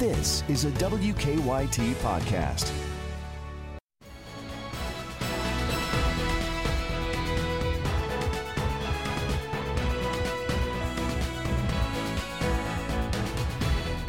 This is a WKYT podcast.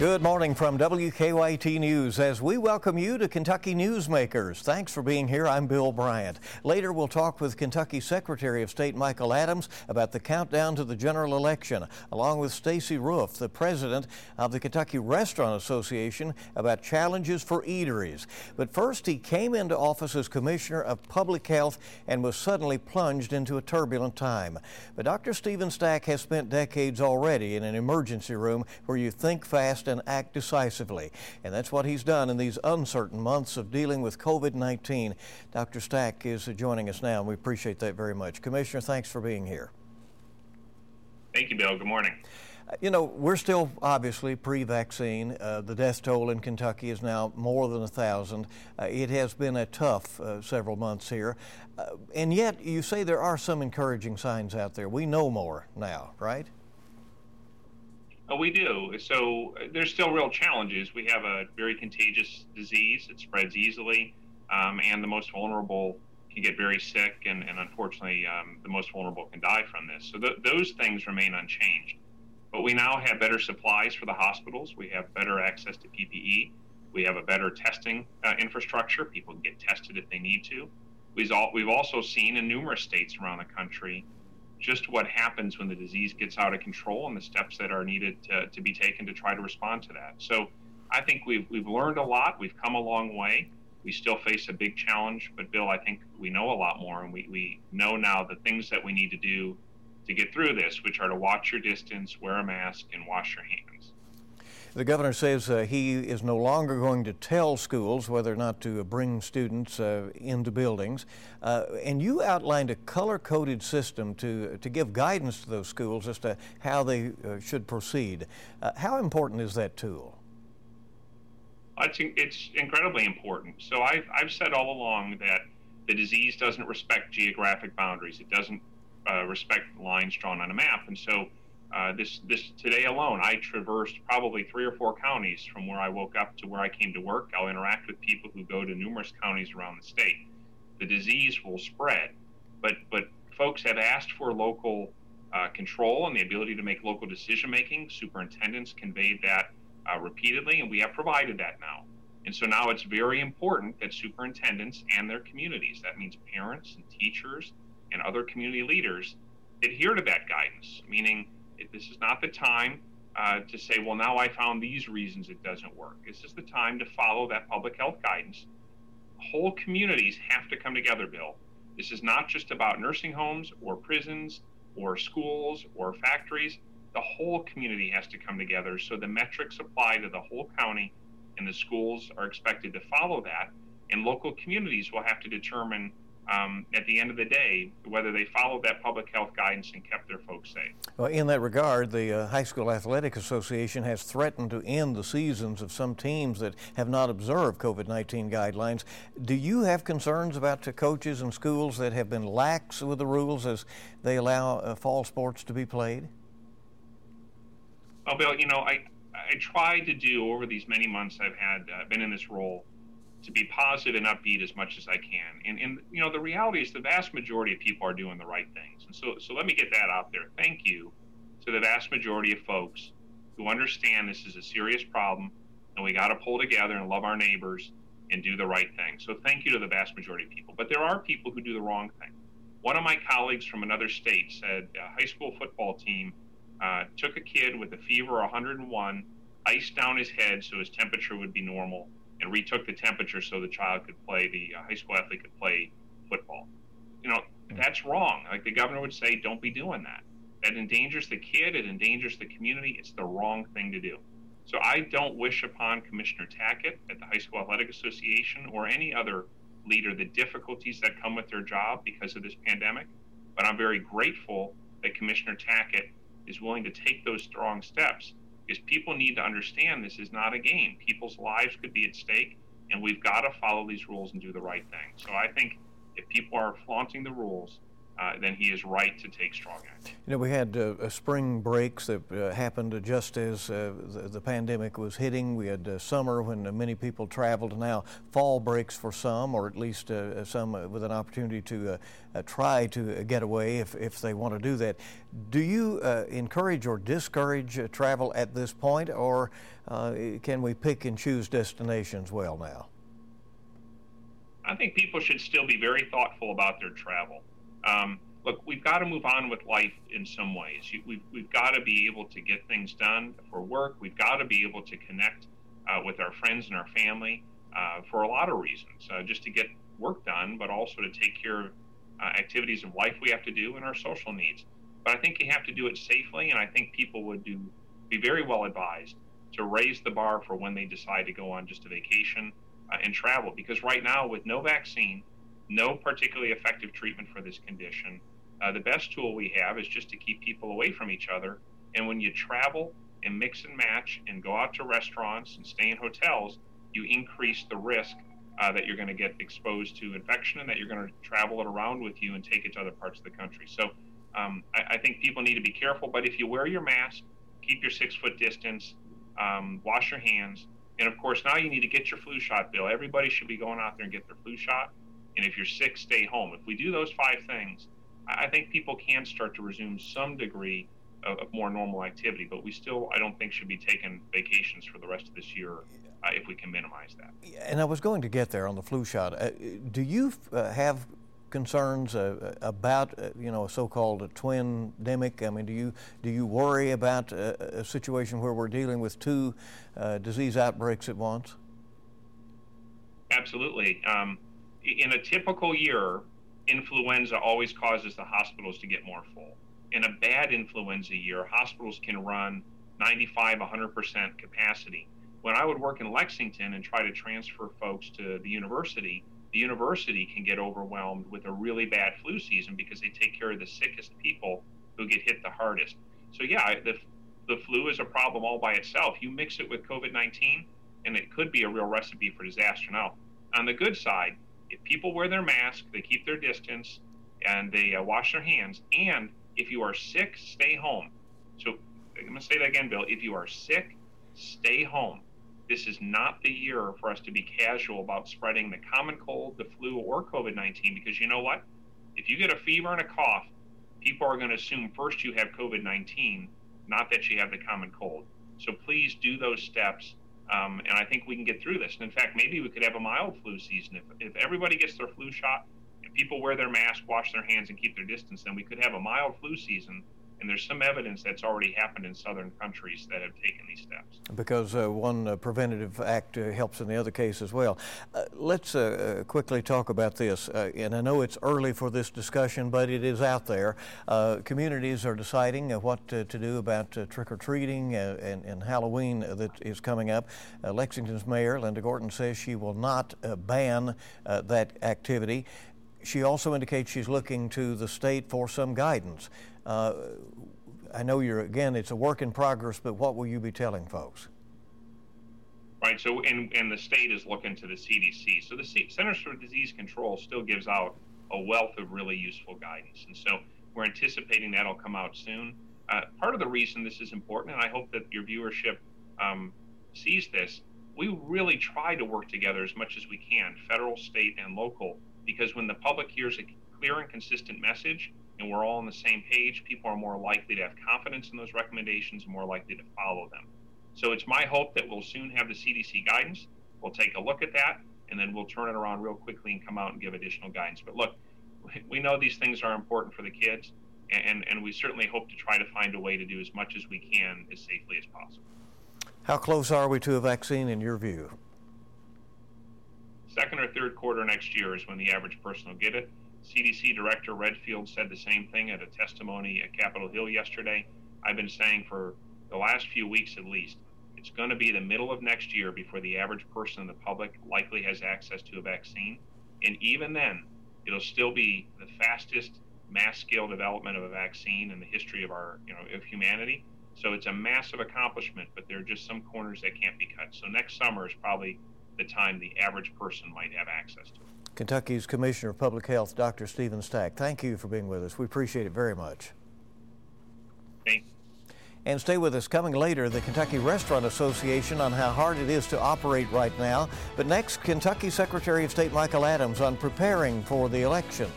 Good morning from WKYT News as we welcome you to Kentucky Newsmakers. Thanks for being here. I'm Bill Bryant. Later, we'll talk with Kentucky Secretary of State Michael Adams about the countdown to the general election, along with Stacy Roof, the president of the Kentucky Restaurant Association, about challenges for eateries. But first, he came into office as Commissioner of Public Health and was suddenly plunged into a turbulent time. But Dr. Stephen Stack has spent decades already in an emergency room where you think fast and act decisively. And that's what he's done in these uncertain months of dealing with COVID 19. Dr. Stack is joining us now, and we appreciate that very much. Commissioner, thanks for being here. Thank you, Bill. Good morning. Uh, you know, we're still obviously pre vaccine. Uh, the death toll in Kentucky is now more than a thousand. Uh, it has been a tough uh, several months here. Uh, and yet, you say there are some encouraging signs out there. We know more now, right? We do. So uh, there's still real challenges. We have a very contagious disease. It spreads easily, um, and the most vulnerable can get very sick, and, and unfortunately, um, the most vulnerable can die from this. So th- those things remain unchanged. But we now have better supplies for the hospitals. We have better access to PPE. We have a better testing uh, infrastructure. People can get tested if they need to. We've also seen in numerous states around the country just what happens when the disease gets out of control and the steps that are needed to, to be taken to try to respond to that. So I think we've, we've learned a lot. We've come a long way. We still face a big challenge, but Bill, I think we know a lot more, and we, we know now the things that we need to do to get through this, which are to watch your distance, wear a mask, and wash your hands. The governor says uh, he is no longer going to tell schools whether or not to bring students uh, into buildings. Uh, and you outlined a color coded system to, to give guidance to those schools as to how they uh, should proceed. Uh, how important is that tool? It's, it's incredibly important. So I've, I've said all along that the disease doesn't respect geographic boundaries, it doesn't respect lines drawn on a map. And so uh, this this today alone, I traversed probably three or four counties from where I woke up to where I came to work. I'll interact with people who go to numerous counties around the state. The disease will spread, but but folks have asked for local uh, control and the ability to make local decision making. Superintendents conveyed that uh, repeatedly, and we have provided that now. And so now it's very important that superintendents and their communities, that means parents and teachers and other community leaders, adhere to that guidance, meaning this is not the time uh, to say, well, now I found these reasons it doesn't work. This is the time to follow that public health guidance. Whole communities have to come together, Bill. This is not just about nursing homes or prisons or schools or factories. The whole community has to come together so the metrics apply to the whole county and the schools are expected to follow that. And local communities will have to determine um, at the end of the day, whether they followed that public health guidance and kept their folks safe. Well, in that regard, the uh, High School Athletic Association has threatened to end the seasons of some teams that have not observed COVID 19 guidelines. Do you have concerns about the coaches and schools that have been lax with the rules as they allow uh, fall sports to be played? Well, Bill, you know, I, I tried to do over these many months I've had uh, been in this role to be positive and upbeat as much as I can. And, and you know, the reality is the vast majority of people are doing the right things. And so, so let me get that out there. Thank you to the vast majority of folks who understand this is a serious problem and we got to pull together and love our neighbors and do the right thing. So thank you to the vast majority of people. But there are people who do the wrong thing. One of my colleagues from another state said a high school football team uh, took a kid with a fever 101, iced down his head so his temperature would be normal, and retook the temperature so the child could play, the uh, high school athlete could play football. You know, that's wrong. Like the governor would say, don't be doing that. That endangers the kid, it endangers the community. It's the wrong thing to do. So I don't wish upon Commissioner Tackett at the High School Athletic Association or any other leader the difficulties that come with their job because of this pandemic. But I'm very grateful that Commissioner Tackett is willing to take those strong steps because people need to understand this is not a game. People's lives could be at stake, and we've got to follow these rules and do the right thing. So I think if people are flaunting the rules, uh, then he is right to take strong action. You know, we had uh, spring breaks that uh, happened just as uh, the, the, pandemic was hitting. We had uh, summer when many people traveled. Now, fall breaks for some, or at least uh, some with an opportunity to try to get away if, if they want to do that. Do you encourage or discourage travel at this point, or can we pick and choose destinations well now? I think people should still be very thoughtful about their travel. Um, look, we've got to move on with life in some ways. We've, we've got to be able to get things done for work. We've got to be able to connect uh, with our friends and our family uh, for a lot of reasons, uh, just to get work done, but also to take care of uh, activities of life we have to do and our social needs. But I think you have to do it safely, and I think people would do be very well advised to raise the bar for when they decide to go on just a vacation uh, and travel. Because right now, with no vaccine, no particularly effective treatment for this condition. Uh, the best tool we have is just to keep people away from each other. And when you travel and mix and match and go out to restaurants and stay in hotels, you increase the risk uh, that you're going to get exposed to infection and that you're going to travel it around with you and take it to other parts of the country. So um, I, I, think people need to be careful. But if you wear your mask, keep your six foot distance, um, wash your hands, and of course, now you need to get your flu shot, Bill. Everybody should be going out there and get their flu shot. And if you're sick, stay home. If we do those five things, I think people can start to resume some degree of, of more normal activity. But we still, I don't think, should be taking vacations for the rest of this year uh, if we can minimize that. And I was going to get there on the flu shot. Uh, do you uh, have concerns uh, about uh, you know a so-called twin demic? I mean, do you do you worry about a, a situation where we're dealing with two uh, disease outbreaks at once? Absolutely. Um, in a typical year, influenza always causes the hospitals to get more full. In a bad influenza year, hospitals can run 95, 100% capacity. When I would work in Lexington and try to transfer folks to the university, the university can get overwhelmed with a really bad flu season because they take care of the sickest people who get hit the hardest. So, yeah, the, the flu is a problem all by itself. You mix it with COVID 19, and it could be a real recipe for disaster. Now, on the good side, if people wear their mask, they keep their distance, and they uh, wash their hands, and if you are sick, stay home. So I'm going to say that again, Bill. If you are sick, stay home. This is not the year for us to be casual about spreading the common cold, the flu, or COVID 19 because you know what? If you get a fever and a cough, people are going to assume first you have COVID 19, not that you have the common cold. So please do those steps um, and I think we can get through this. And in fact, maybe we could have a mild flu season. If, if everybody gets their flu shot, if people wear their mask, wash their hands, and keep their distance, then we could have a mild flu season and there's some evidence that's already happened in southern countries that have taken these steps. Because uh, one uh, preventative act uh, helps in the other case as well. Uh, let's uh, uh, quickly talk about this. and I know it's early for this discussion, but it is out there. communities are deciding what to, do about trick or treating and, and, Halloween that is coming up. Lexington's mayor, Linda Gorton, says she will not ban that activity. She also indicates she's looking to the state for some guidance. Uh, I know you're, again, it's a work in progress, but what will you be telling folks? Right. So, and, and the state is looking to the CDC. So, the C- Centers for Disease Control still gives out a wealth of really useful guidance. And so, we're anticipating that'll come out soon. Uh, part of the reason this is important, and I hope that your viewership um, sees this, we really try to work together as much as we can, federal, state, and local, because when the public hears a clear and consistent message, and we're all on the same page, people are more likely to have confidence in those recommendations and more likely to follow them. So it's my hope that we'll soon have the CDC guidance. We'll take a look at that, and then we'll turn it around real quickly and come out and give additional guidance. But look, we know these things are important for the kids, and, and we certainly hope to try to find a way to do as much as we can as safely as possible. How close are we to a vaccine in your view? Second or third quarter next year is when the average person will get it. CDC Director Redfield said the same thing at a testimony at Capitol Hill yesterday. I've been saying for the last few weeks at least, it's going to be the middle of next year before the average person in the public likely has access to a vaccine. And even then, it'll still be the fastest mass scale development of a vaccine in the history of our, you know, of humanity. So it's a massive accomplishment, but there are just some corners that can't be cut. So next summer is probably the time the average person might have access to it. Kentucky's Commissioner of Public Health, Dr. Stephen Stack. Thank you for being with us. We appreciate it very much. Thank and stay with us. Coming later, the Kentucky Restaurant Association on how hard it is to operate right now. But next, Kentucky Secretary of State Michael Adams on preparing for the election.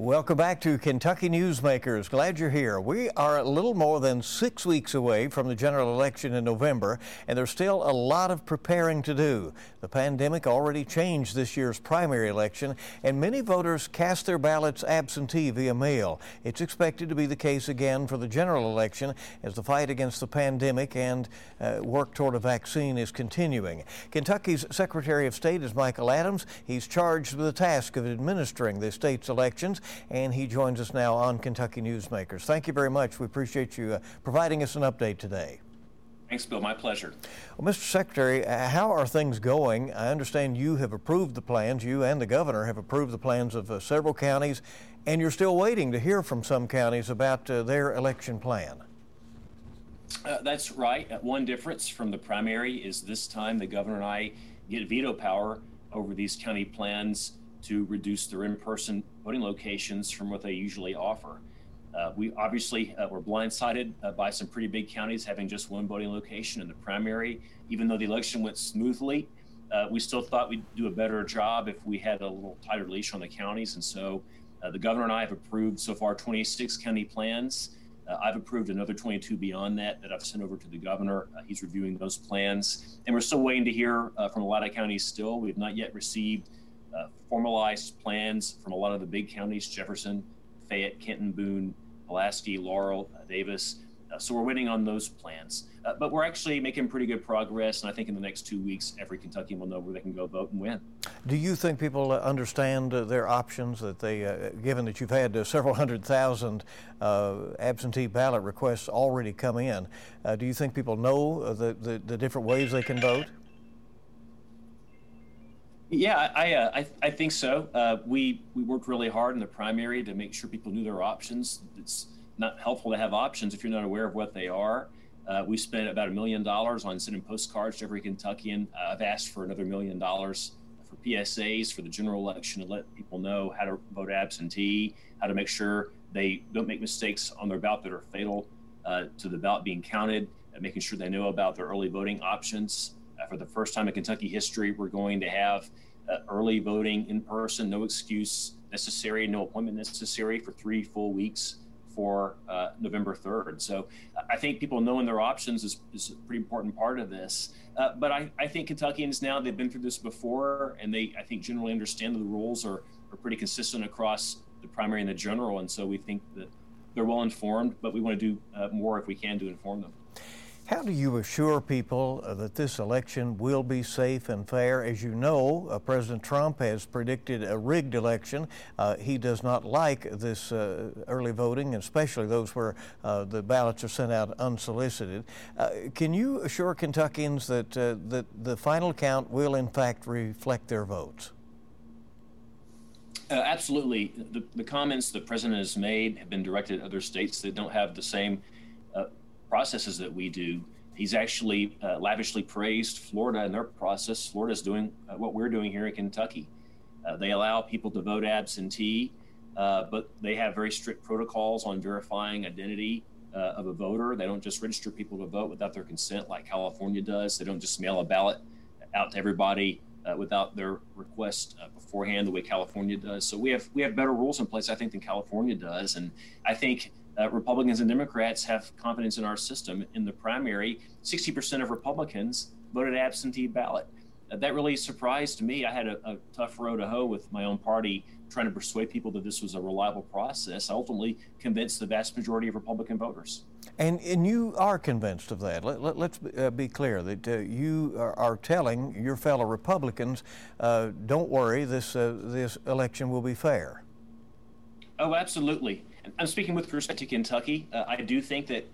Welcome back to Kentucky Newsmakers. Glad you're here. We are a little more than six weeks away from the general election in November, and there's still a lot of preparing to do. The pandemic already changed this year's primary election, and many voters cast their ballots absentee via mail. It's expected to be the case again for the general election as the fight against the pandemic and uh, work toward a vaccine is continuing. Kentucky's Secretary of State is Michael Adams. He's charged with the task of administering the state's elections and he joins us now on Kentucky Newsmakers. Thank you very much. We appreciate you uh, providing us an update today. Thanks, Bill. My pleasure. Well, Mr. Secretary, uh, how are things going? I understand you have approved the plans, you and the governor have approved the plans of uh, several counties, and you're still waiting to hear from some counties about uh, their election plan. Uh, that's right. Uh, one difference from the primary is this time the governor and I get veto power over these county plans to reduce their in-person voting locations from what they usually offer. Uh, we obviously uh, were blindsided uh, by some pretty big counties having just one voting location in the primary. Even though the election went smoothly, uh, we still thought we'd do a better job if we had a little tighter leash on the counties. And so uh, the governor and I have approved so far 26 county plans. Uh, I've approved another 22 beyond that that I've sent over to the governor. he's reviewing those plans. And we're still waiting to hear from a lot of counties still. We have not yet received uh, formalized plans from a lot of the big counties Jefferson, Fayette, Kenton, Boone, Pulaski, Laurel, uh, Daviess. Uh, so we're waiting on those plans. Uh, but we're actually making pretty good progress. And I think in the next two weeks, every Kentuckian will know where they can go vote and win. Do you think people uh, understand uh, their options? That they, given that you've had several hundred thousand absentee ballot requests already come in, do you think people know the, the, the different ways they can vote? Yeah, I, uh, I, I, think so. Uh, we we worked really hard in the primary to make sure people knew their options. It's not helpful to have options if you're not aware of what they are. Uh, we spent about a million dollars on sending postcards to every Kentuckian. I've asked for another million dollars for PSAs for the general election to let people know how to vote absentee, how to make sure they don't make mistakes on their ballot that are fatal uh, to the ballot being counted, and making sure they know about their early voting options. Uh, for the first time in Kentucky history, we're going to have uh, early voting in person, no excuse necessary, no appointment necessary for three full weeks for uh, November 3rd. So I think people knowing their options is, is a pretty important part of this. Uh, but I, I think Kentuckians now, they've been through this before, and they, I think, generally understand that the rules are, are pretty consistent across the primary and the general. And so we think that they're well informed, but we want to do uh, more if we can to inform them. How do you assure people uh, that this election will be safe and fair? As you know, uh, President Trump has predicted a rigged election. Uh, he does not like this uh, early voting, especially those where uh, the ballots are sent out unsolicited. Uh, can you assure Kentuckians that, that the final count will, in fact, reflect their votes? absolutely. The, the, comments the president has made have been directed at other states that don't have the same processes that we do. He's actually uh, lavishly praised Florida and their process. Florida is doing uh, what we're doing here in Kentucky. Uh, they allow people to vote absentee, uh, but they have very strict protocols on verifying identity uh, of a voter. They don't just register people to vote without their consent, like California does. They don't just mail a ballot out to everybody uh, without their request uh, beforehand, the way California does. So we have we have better rules in place, I think, than California does, and I think uh, Republicans and Democrats have confidence in our system. In the primary, 60% of Republicans voted absentee ballot. Uh, that really surprised me. I had a, a, tough row to hoe with my own party trying to persuade people that this was a reliable process. I ultimately convinced the vast majority of Republican voters. And, and you are convinced of that. Let, us let, uh, be clear that uh, you are, are, telling your fellow Republicans, uh, don't worry, this, uh, this election will be fair. Oh, absolutely. I'm speaking with respect to Kentucky. Uh, I do think that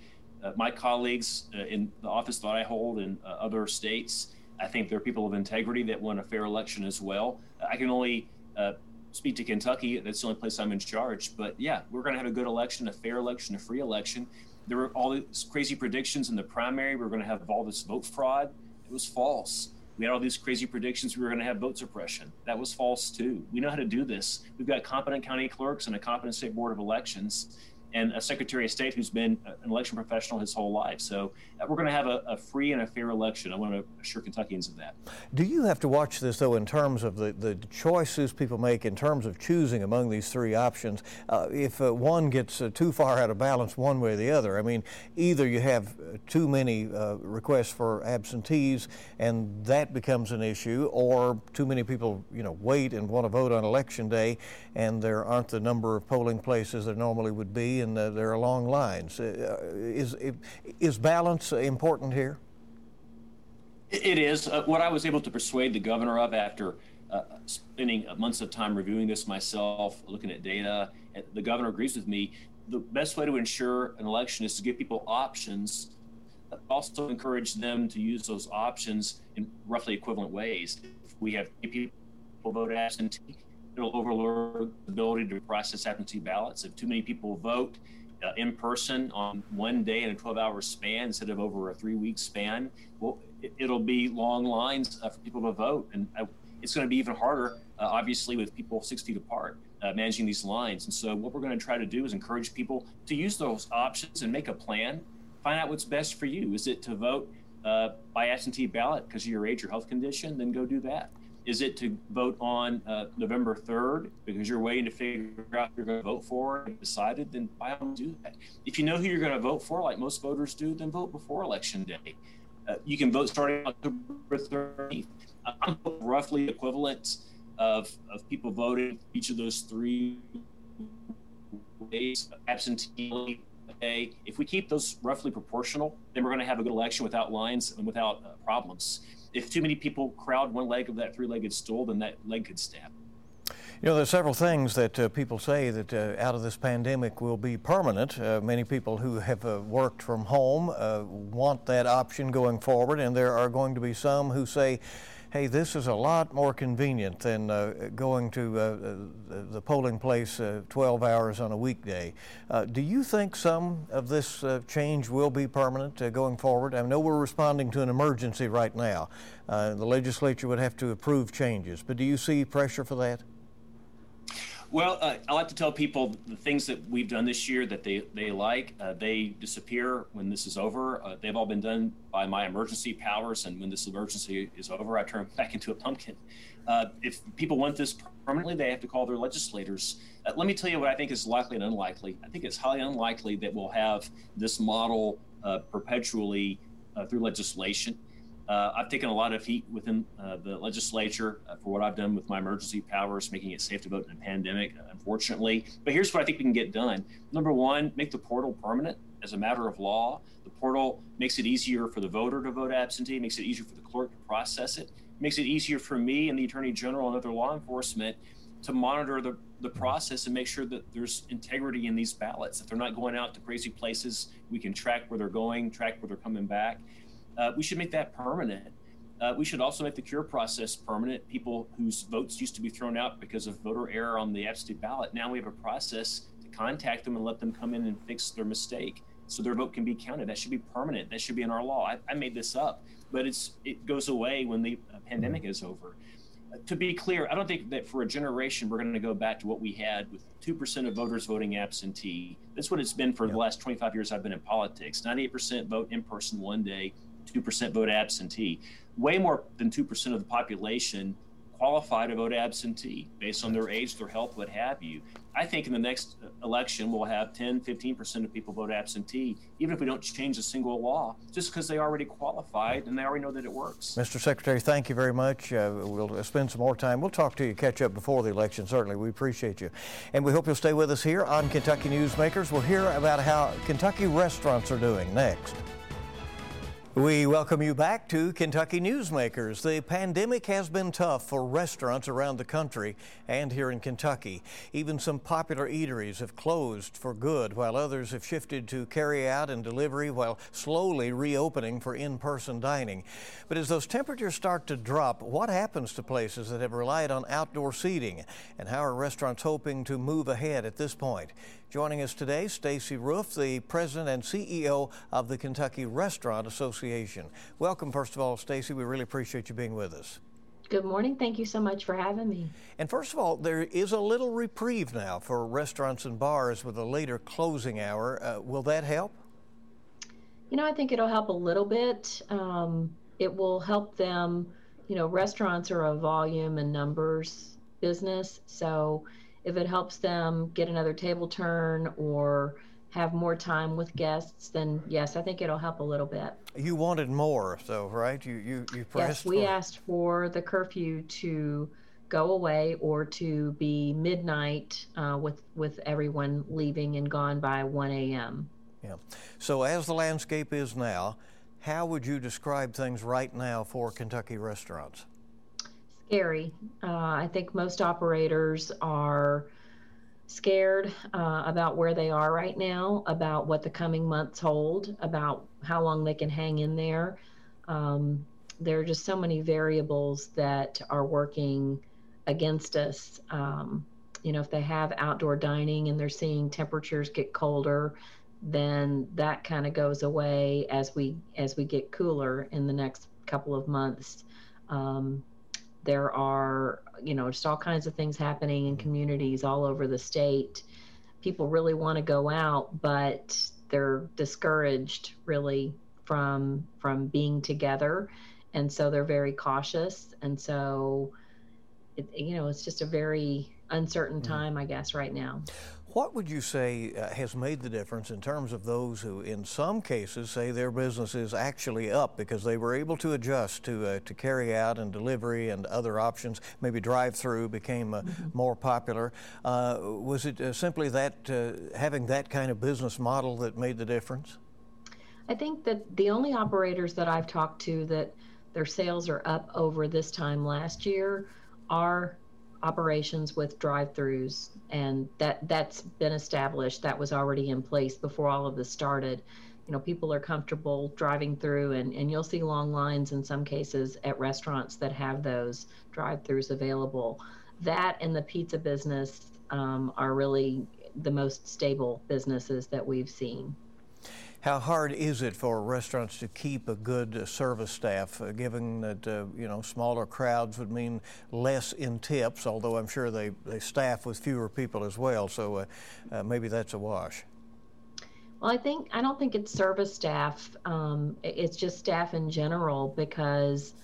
uh, my colleagues uh, in the office that I hold in uh, other states, I think they're people of integrity that want a fair election as well. I can only uh, speak to Kentucky. That's the only place I'm in charge. But yeah, we're going to have a good election, a fair election, a free election. There were all these crazy predictions in the primary. We are going to have all this vote fraud. It was false. We had all these crazy predictions we were going to have vote suppression. That was false too. We know how to do this. We've got competent county clerks and a competent state board of elections and a Secretary of State who's been an election professional his whole life. So uh, we're going to have a, a, free and a fair election. I want to assure Kentuckians of that. Do you have to watch this, though, in terms of the, the choices people make in terms of choosing among these three options? Uh, if uh, one gets uh, too far out of balance one way or the other, I mean, either you have uh, too many uh, requests for absentees and that becomes an issue, or too many people, you know, wait and want to vote on election day and there aren't the number of polling places there normally would be and uh, there are long lines. Uh, is, is balance important here? It is. Uh, what I was able to persuade the governor of after uh, spending months of time reviewing this myself, looking at data, the governor agrees with me. The best way to ensure an election is to give people options, also encourage them to use those options in roughly equivalent ways. If we have people vote absentee, it'll overload the ability to process absentee ballots. If too many people vote uh, in person on one day in a 12 hour span instead of over a three week span, well, it, will be long lines uh, for people to vote. And uh, it's going to be even harder, uh, obviously, with people six feet apart. Uh, managing these lines. And so, what we're going to try to do is encourage people to use those options and make a plan. Find out what's best for you. Is it to vote uh, by absentee ballot because of your age or health condition? Then go do that. Is it to vote on uh, November 3rd because you're waiting to figure out who you're going to vote for and decided? Then by all means do that. If you know who you're going to vote for, like most voters do, then vote before election day. Uh, you can vote starting October 13th. I'm roughly equivalent of, of people voting each of those three days absentee day. If we keep those roughly proportional, then we're going to have a good election without lines and without uh, problems if too many people crowd one leg of that three-legged stool, then that leg could snap. You know, there's several things that uh, people say that uh, out of this pandemic will be permanent. Uh, many people who have uh, worked from home uh, want that option going forward, and there are going to be some who say, hey, this is a lot more convenient than uh, going to uh, the polling place uh, 12 hours on a weekday. Uh, do you think some of this uh, change will be permanent uh, going forward? I know we're responding to an emergency right now. the legislature would have to approve changes, but do you see pressure for that? Well, uh, I like to tell people the things that we've done this year that they, they like. Uh, they disappear when this is over. Uh, they've all been done by my emergency powers, and when this emergency is over, I turn back into a pumpkin. Uh, if people want this permanently, they have to call their legislators. Uh, let me tell you what I think is likely and unlikely. I think it's highly unlikely that we'll have this model uh, perpetually through legislation. Uh, I've taken a lot of heat within uh, the legislature uh, for what I've done with my emergency powers, making it safe to vote in a pandemic, unfortunately. But here's what I think we can get done. Number one, make the portal permanent as a matter of law. The portal makes it easier for the voter to vote absentee, makes it easier for the clerk to process it, makes it easier for me and the attorney general and other law enforcement to monitor the, the process and make sure that there's integrity in these ballots. If they're not going out to crazy places, we can track where they're going, track where they're coming back. Uh, we should make that permanent. Uh, we should also make the cure process permanent. People whose votes used to be thrown out because of voter error on the absentee ballot, now we have a process to contact them and let them come in and fix their mistake so their vote can be counted. That should be permanent. That should be in our law. I, I made this up, but it's it goes away when the uh, pandemic is over. Uh, to be clear, I don't think that for a generation we're going to go back to what we had with 2% of voters voting absentee. That's what it's been for the last 25 years I've been in politics. 98% vote in person one day, 2% vote absentee. Way more than 2% of the population qualify to vote absentee based on their age, their health, what have you. I think in the next election, we'll have 10, 15% of people vote absentee, even if we don't change a single law, just because they already qualified and they already know that it works. Mr. Secretary, thank you very much. Uh, we'll spend some more time. We'll talk to you, catch up before the election, certainly. We appreciate you. And we hope you'll stay with us here on Kentucky Newsmakers. We'll hear about how Kentucky restaurants are doing next. We welcome you back to Kentucky Newsmakers. The pandemic has been tough for restaurants around the country and here in Kentucky. Even some popular eateries have closed for good, while others have shifted to carry out and delivery while slowly reopening for in person dining. But as those temperatures start to drop, what happens to places that have relied on outdoor seating? And how are restaurants hoping to move ahead at this point? Joining us today, Stacy Roof, the president and CEO of the Kentucky Restaurant Association. Association. Welcome, first of all, Stacy. We really appreciate you being with us. Good morning. Thank you so much for having me. And first of all, there is a little reprieve now for restaurants and bars with a later closing hour. Uh, will that help? You know, I think it'll help a little bit. Um, it will help them. You know, restaurants are a volume and numbers business. So if it helps them get another table turn or have more time with guests, then yes, I think it'll help a little bit. You wanted more, so right? You you you pressed. Yes, we for... asked for the curfew to go away or to be midnight uh, with with everyone leaving and gone by 1 a.m. Yeah. So as the landscape is now, how would you describe things right now for Kentucky restaurants? Scary. Uh, I think most operators are scared uh, about where they are right now, about what the coming months hold, about how long they can hang in there. Um, there are just so many variables that are working against us. Um, you know, if they have outdoor dining and they're seeing temperatures get colder, then that kind of goes away as we as we get cooler in the next couple of months. Um, there are, you know, just all kinds of things happening in communities all over the state. People really want to go out, but they're discouraged really from from being together, and so they're very cautious. And so, it, you know, it's just a very uncertain mm-hmm. time, I guess, right now. What would you say uh, has made the difference in terms of those who, in some cases, say their business is actually up because they were able to adjust to uh, to carry out and delivery and other options? Maybe drive-through became uh, mm-hmm. more popular. Uh, was it uh, simply that uh, having that kind of business model that made the difference? I think that the only operators that I've talked to that their sales are up over this time last year are operations with drive-throughs and that that's been established that was already in place before all of this started. You know people are comfortable driving through and, and you'll see long lines in some cases at restaurants that have those drive-throughs available. That and the pizza business um, are really the most stable businesses that we've seen how hard is it for restaurants to keep a good service staff, uh, given that uh, you know smaller crowds would mean less in tips? Although I'm sure they, they staff with fewer people as well, so uh, uh, maybe that's a wash. Well, I think I don't think it's service staff. Um, it's just staff in general because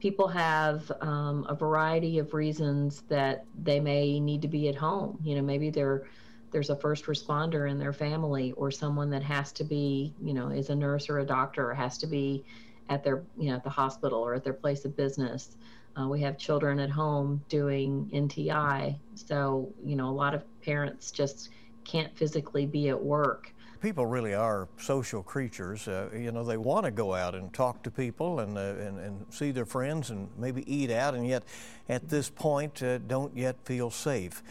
people have um, a variety of reasons that they may need to be at home. You know, maybe they're there's a first responder in their family or someone that has to be, you know, is a nurse or a doctor or has to be at their, you know, at the hospital or at their place of business. Uh, we have children at home doing NTI. So, you know, a lot of parents just can't physically be at work. People really are social creatures. Uh, you know, they want to go out and talk to people and, uh, and, and, see their friends and maybe eat out, and yet at this point uh, don't yet feel safe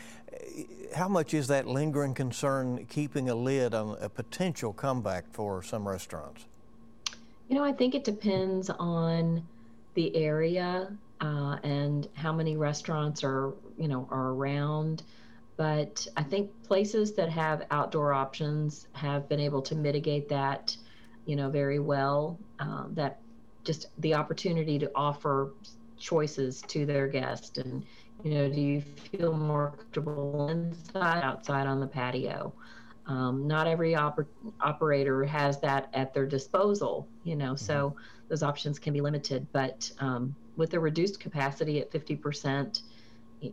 how much is that lingering concern keeping a lid on a potential comeback for some restaurants? You know, I think it depends on the area uh, and how many restaurants are, you know, are around. But I think places that have outdoor options have been able to mitigate that, you know, very well. Um, that just the opportunity to offer choices to their guest and you know, do you feel more comfortable inside, outside on the patio? Um, not every oper- operator has that at their disposal, you know, mm-hmm. so those options can be limited. But um, with a reduced capacity at 50%,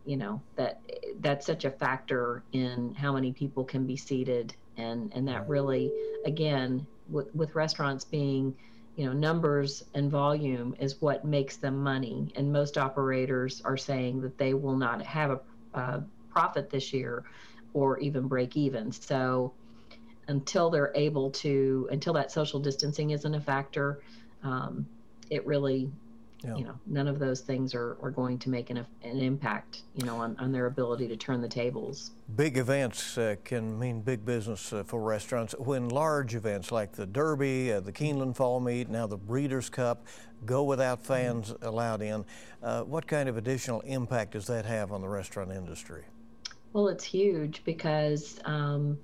you know that that's such a factor in how many people can be seated, and and that really, again, with with restaurants being you know numbers and volume is what makes them money. And most operators are saying that they will not have a, profit this year or even break even. So until they're able to until that social distancing isn't a factor um, it really yeah. you know none of those things are, are going to make an, an impact you know on, on their ability to turn the tables big events uh, can mean big business uh, for restaurants when large events like the derby uh, the keeneland fall meet now the breeders cup go without fans mm-hmm. allowed in uh, what kind of additional impact does that have on the restaurant industry well it's huge because um,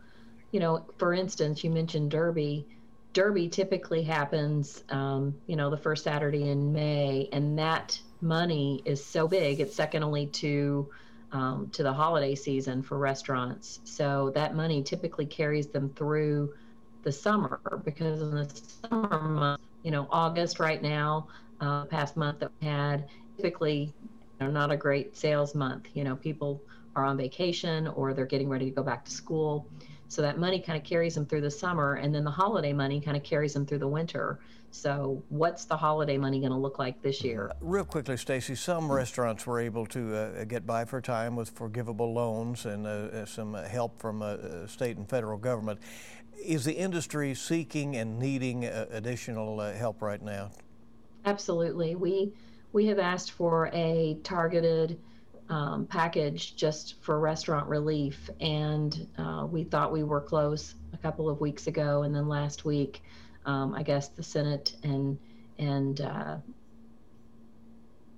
you know for instance you mentioned derby Derby typically happens, um, you know, the first Saturday in May, and that money is so big; it's second only to um, to the holiday season for restaurants. So that money typically carries them through the summer because in the summer month, you know, August right now, uh, past month that we had, typically, you know, not a great sales month. You know, people are on vacation or they're getting ready to go back to school. So that money kind of carries them through the summer, and then the holiday money kind of carries them through the winter. So, what's the holiday money going to look like this year? Real quickly, Stacy, some restaurants were able to uh, get by for a time with forgivable loans and uh, uh some help from uh, uh, state and federal government. Is the industry seeking and needing uh, additional help right now? Absolutely. We we have asked for a targeted um, package just for restaurant relief. And uh, we thought we were close a couple of weeks ago, and then last week, um, I guess the Senate and and uh,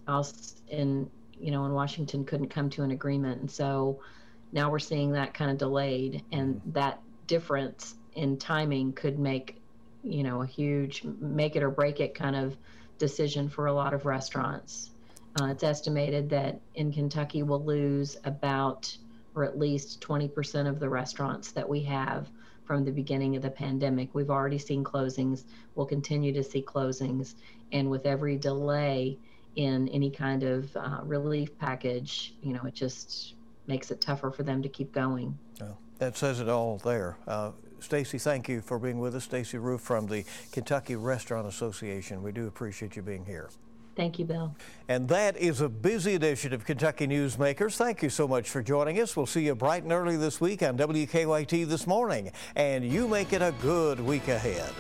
House in you know in Washington couldn't come to an agreement, and so now we're seeing that kind of delayed, and mm-hmm. that difference in timing could make you know a huge make it or break it kind of decision for a lot of restaurants. Uh, it's estimated that in Kentucky we'll lose about, or at least 20% of the restaurants that we have from the beginning of the pandemic. We've already seen closings, we'll continue to see closings, and with every delay in any kind of uh, relief package, you know, it just makes it tougher for them to keep going. That says it all there. Uh, Stacy, thank you for being with us. Stacy Roof from the Kentucky Restaurant Association. We do appreciate you being here. Thank you, Bill. And that is a busy edition of Kentucky Newsmakers. Thank you so much for joining us. We'll see you bright and early this week on WKYT this morning. And you make it a good week ahead.